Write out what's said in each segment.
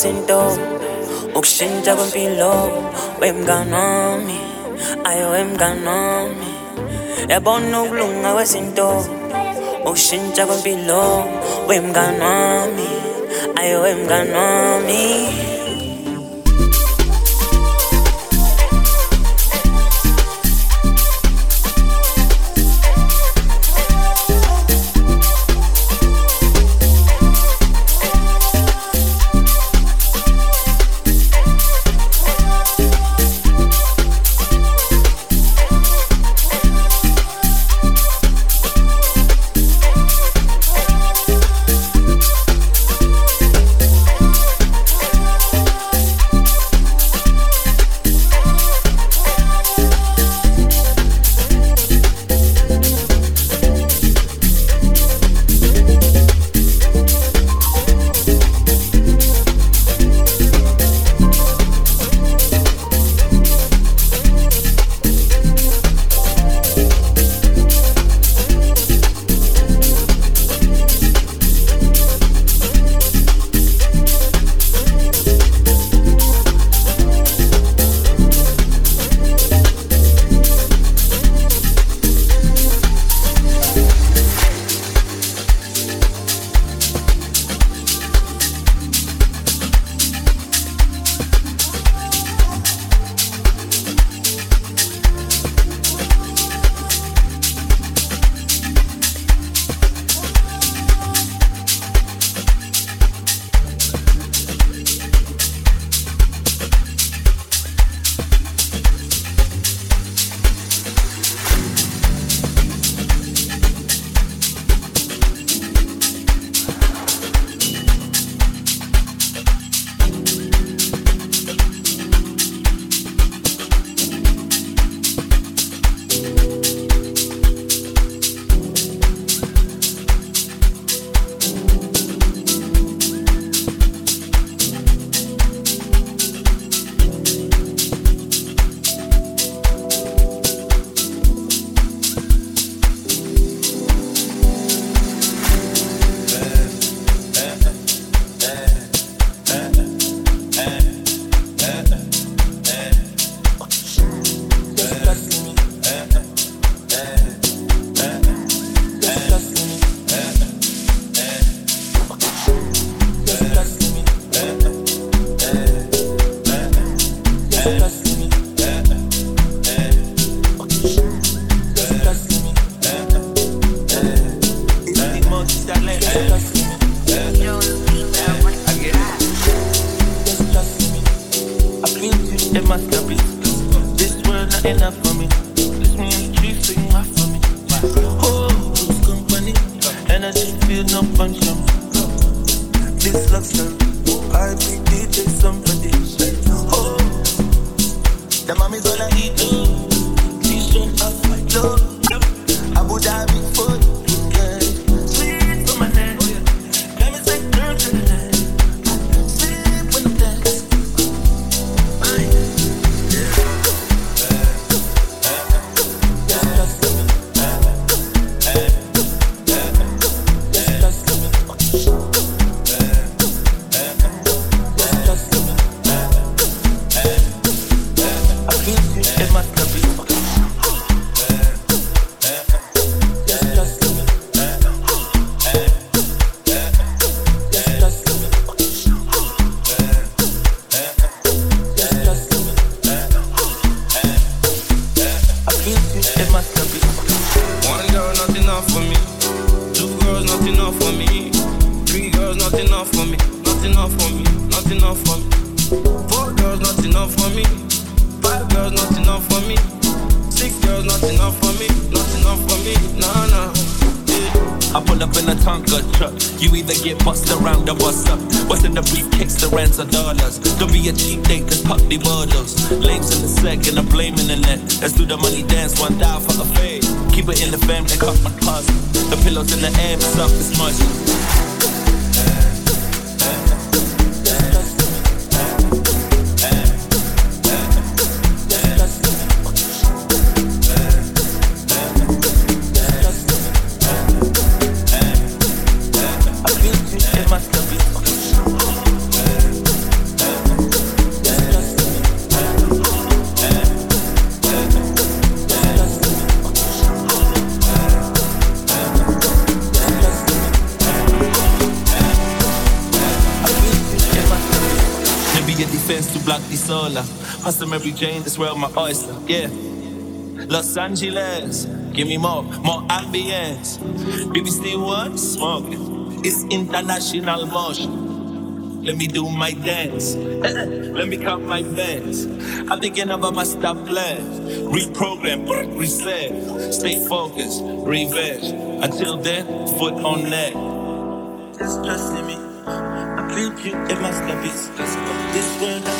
izinto ukushintsha kwempilo wemnganami ayo wemnganami yabona ukulunga kwezinto ukushintsha kwempilo wemnganami Mary Jane, this world my oyster, yeah. Los Angeles, give me more, more ambience. Still one smoking. It's international motion. Let me do my dance. Let me count my bands. I'm thinking about my stop plan. Reprogram, reset. Stay focused, revenge. Until then, foot on neck. Just trust in me. I built you in my steppies. This world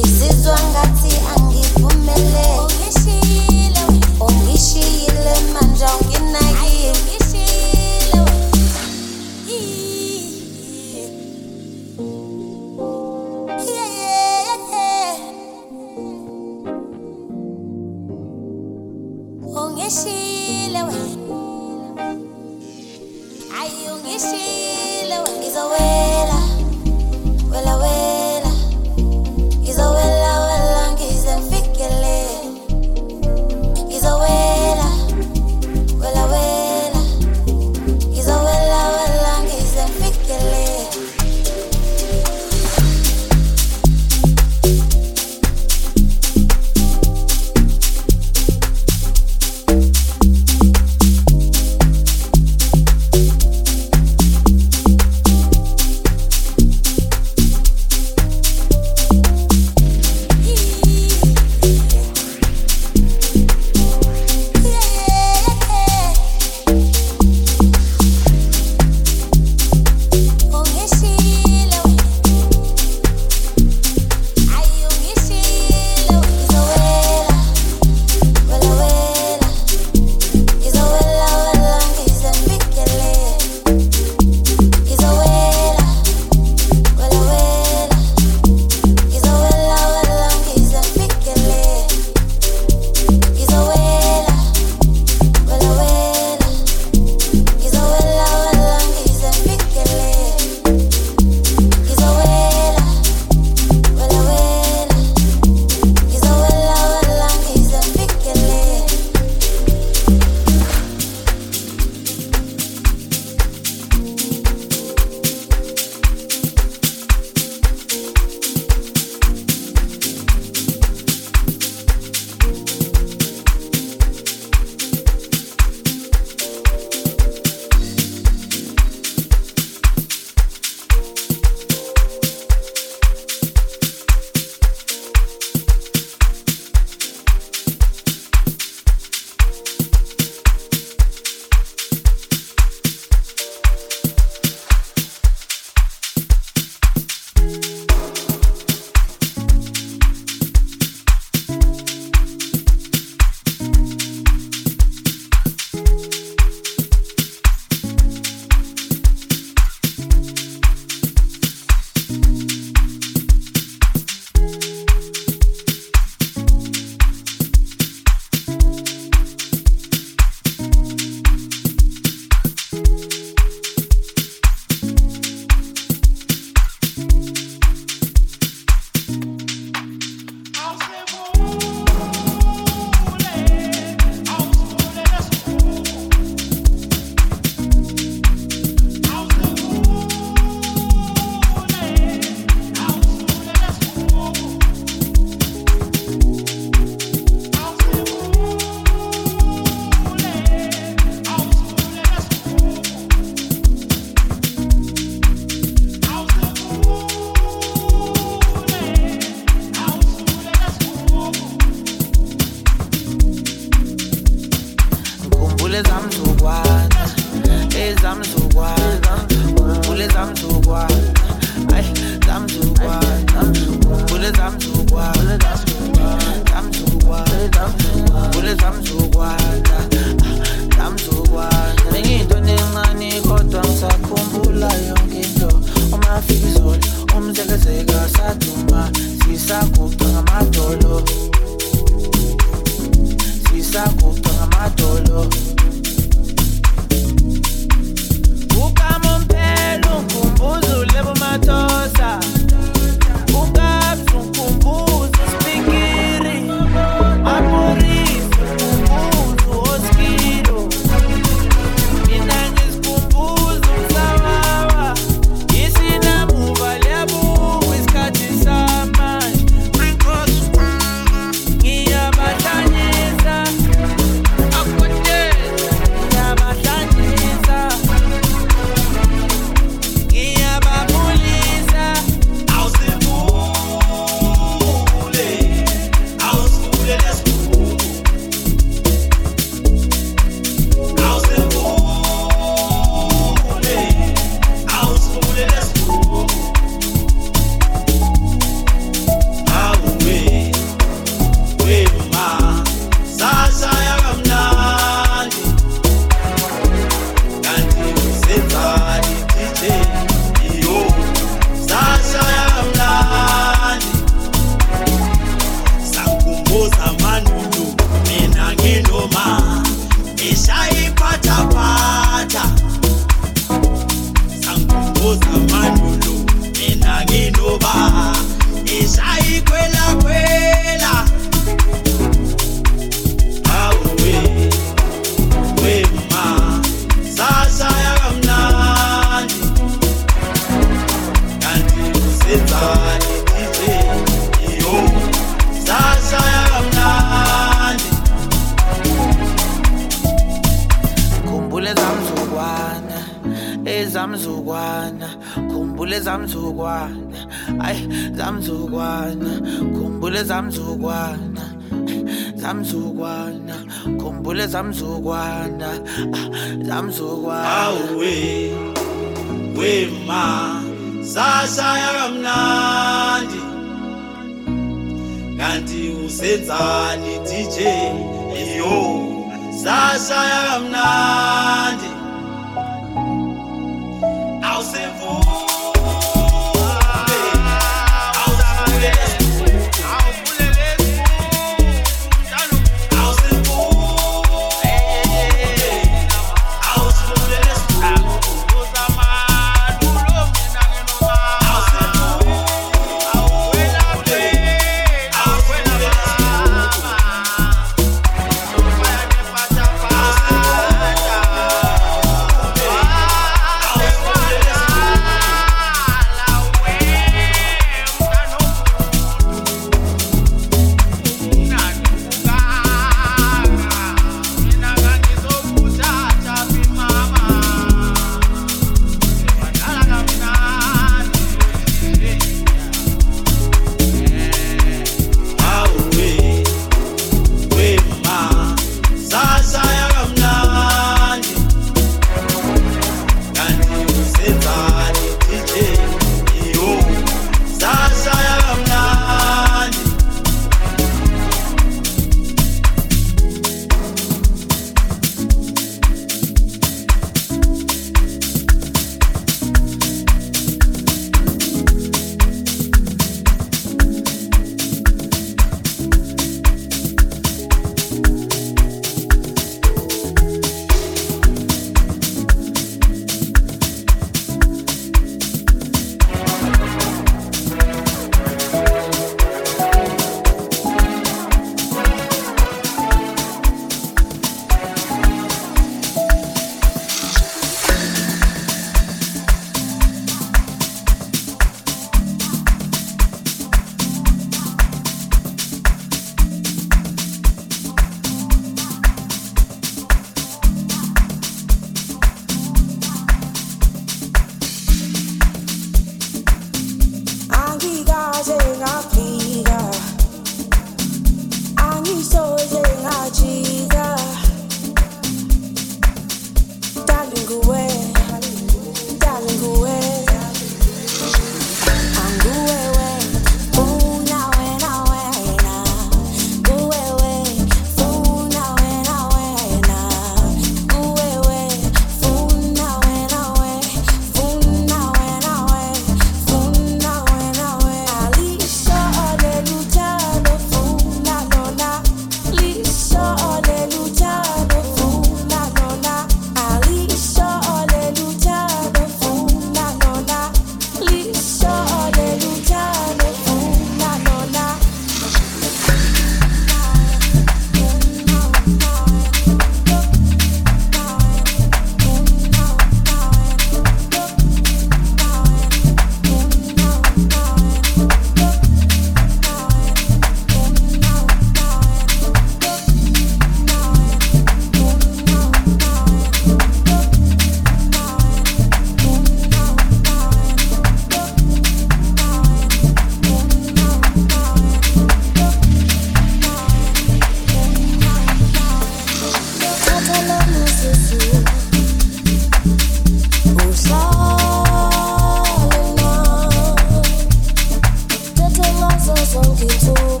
忘记错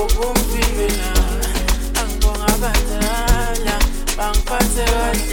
ngokumfikela angibonga abadala bangiphathe kahle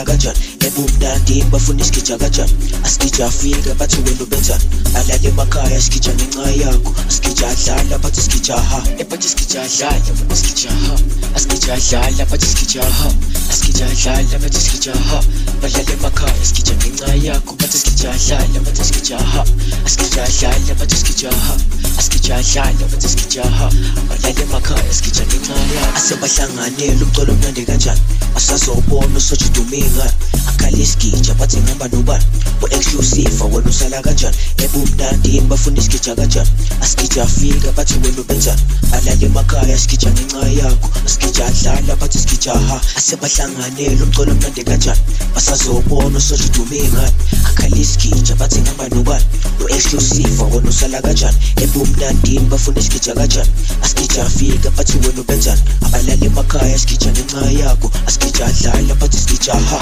agachan emumnandi bafuna isikitsha kachan asikitsha afika bathuke lobetha alale emakhaya isikitsha ngenxa yakho asikitsha adlala bathi isikitsha ha ebathi isikitsha adlala bathi isikitsha ha asikitsha adlala bathi isikitsha ha asikitsha adlala bathi isikitsha ha balale emakhaya isikitsha ngenxa yakho bathi isikitsha adlala bathi isikitsha ha asikitsha adlala bathi isikitsha ha asigitsha ahlale futhi asigitsha ha. Angalala emakhaya asigitsha ngenxa yayo asebahlanganyela umcolo omnandi kanjani? Asazobona usotsha udumingani akhale isigija bathi ngaba nobani u-exclusive wena usala kanjani? Ebumnandini bafuna isigija kanjani? Asigija afika bathi wena ubenzani? Alala emakhaya asigija ngenxa yakho. Asigija adlala bathi isigija ha. Asebahlanganela umcolo omnandi kanjani? Basazobona usotsha uduminga akhale isigija bathi ngaba nobani? U-exclusive wena usala kanjani? Ebumnandini bafuna isigija kanjani? Asigija afika bathi wena ubenzani? Abalala emakhaya asigija ngenxa yakho. Asigija adlala bathi isigija ha.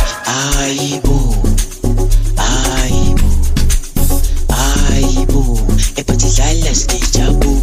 aibu aibu aibu epatizala sikijabu